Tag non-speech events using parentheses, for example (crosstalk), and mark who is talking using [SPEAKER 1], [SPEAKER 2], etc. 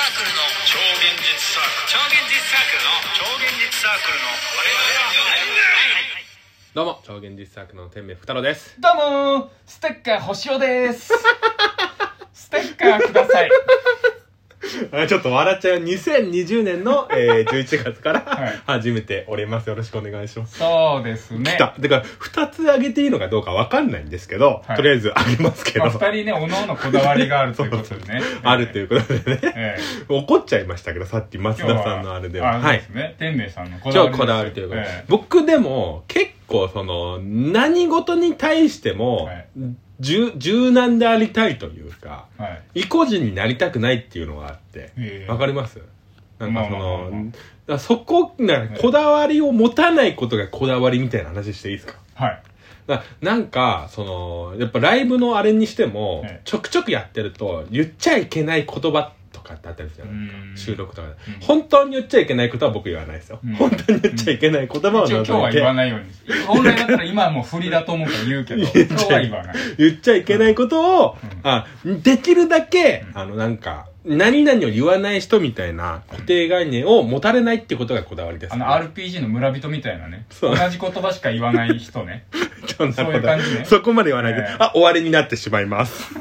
[SPEAKER 1] クルの超現実サークル超現実サークルの超現実サークルの
[SPEAKER 2] どうも超現実サークルの天命ふたろです
[SPEAKER 3] どうもー。ステッカー星尾です。ステッカーください
[SPEAKER 2] あ (laughs) ちょっと笑っちゃう2020年の、えー、(laughs) 11月から、
[SPEAKER 3] はい。
[SPEAKER 2] 始めております。よろしくお願いします。
[SPEAKER 3] そうですね。
[SPEAKER 2] 来た。だから2つあげていいのかどうかわかんないんですけど、
[SPEAKER 3] はい。
[SPEAKER 2] とりあえずあげますけど、
[SPEAKER 3] まあ、二人ねおのおのこだわりがあるということでね。(laughs)
[SPEAKER 2] あるということでね、
[SPEAKER 3] ええ。
[SPEAKER 2] 怒っちゃいましたけどさっき松田さんのあれでは
[SPEAKER 3] あそうですね、天明さんのこだわり
[SPEAKER 2] 超こだわりということで、
[SPEAKER 3] ええ。
[SPEAKER 2] 僕でも結構その何事に対しても、
[SPEAKER 3] はい。
[SPEAKER 2] 柔柔軟でありたいというか
[SPEAKER 3] はい。
[SPEAKER 2] 意固地になりたくないっていうのがあって
[SPEAKER 3] ええ。
[SPEAKER 2] わかります？なんかそ
[SPEAKER 3] まあまあ
[SPEAKER 2] そこなこだわりを持たないことがこだわりみたいな話していいですか？
[SPEAKER 3] はい。
[SPEAKER 2] だなんかそのやっぱライブのあれにしても
[SPEAKER 3] ええ。
[SPEAKER 2] ちょくちょくやってると言っちゃいけない言葉とかってあったりするじゃないですか。
[SPEAKER 3] うん。
[SPEAKER 2] 収録とかで。
[SPEAKER 3] うん。
[SPEAKER 2] 本当に言っちゃいけないことは僕言わないですよ。
[SPEAKER 3] うん。
[SPEAKER 2] 本当に言っちゃいけない言葉を
[SPEAKER 3] 一応今日は言わないように。本来だったら今はもう振りだと思うから言うけど。今
[SPEAKER 2] ちゃ
[SPEAKER 3] 日は言わない。
[SPEAKER 2] 言っちゃいけないことを、
[SPEAKER 3] うん。
[SPEAKER 2] あできるだけ、
[SPEAKER 3] うん。
[SPEAKER 2] あのなんか何々を言わない人みたいな固定概念を持たれないってことがこだわりです、
[SPEAKER 3] あの RPG の村人みたいなね。
[SPEAKER 2] そう。
[SPEAKER 3] 同じ言葉しか言わない人ね。
[SPEAKER 2] そんな
[SPEAKER 3] そういう感じね。
[SPEAKER 2] そこまで言わないで、
[SPEAKER 3] ええ。
[SPEAKER 2] あ終わりになってしまいます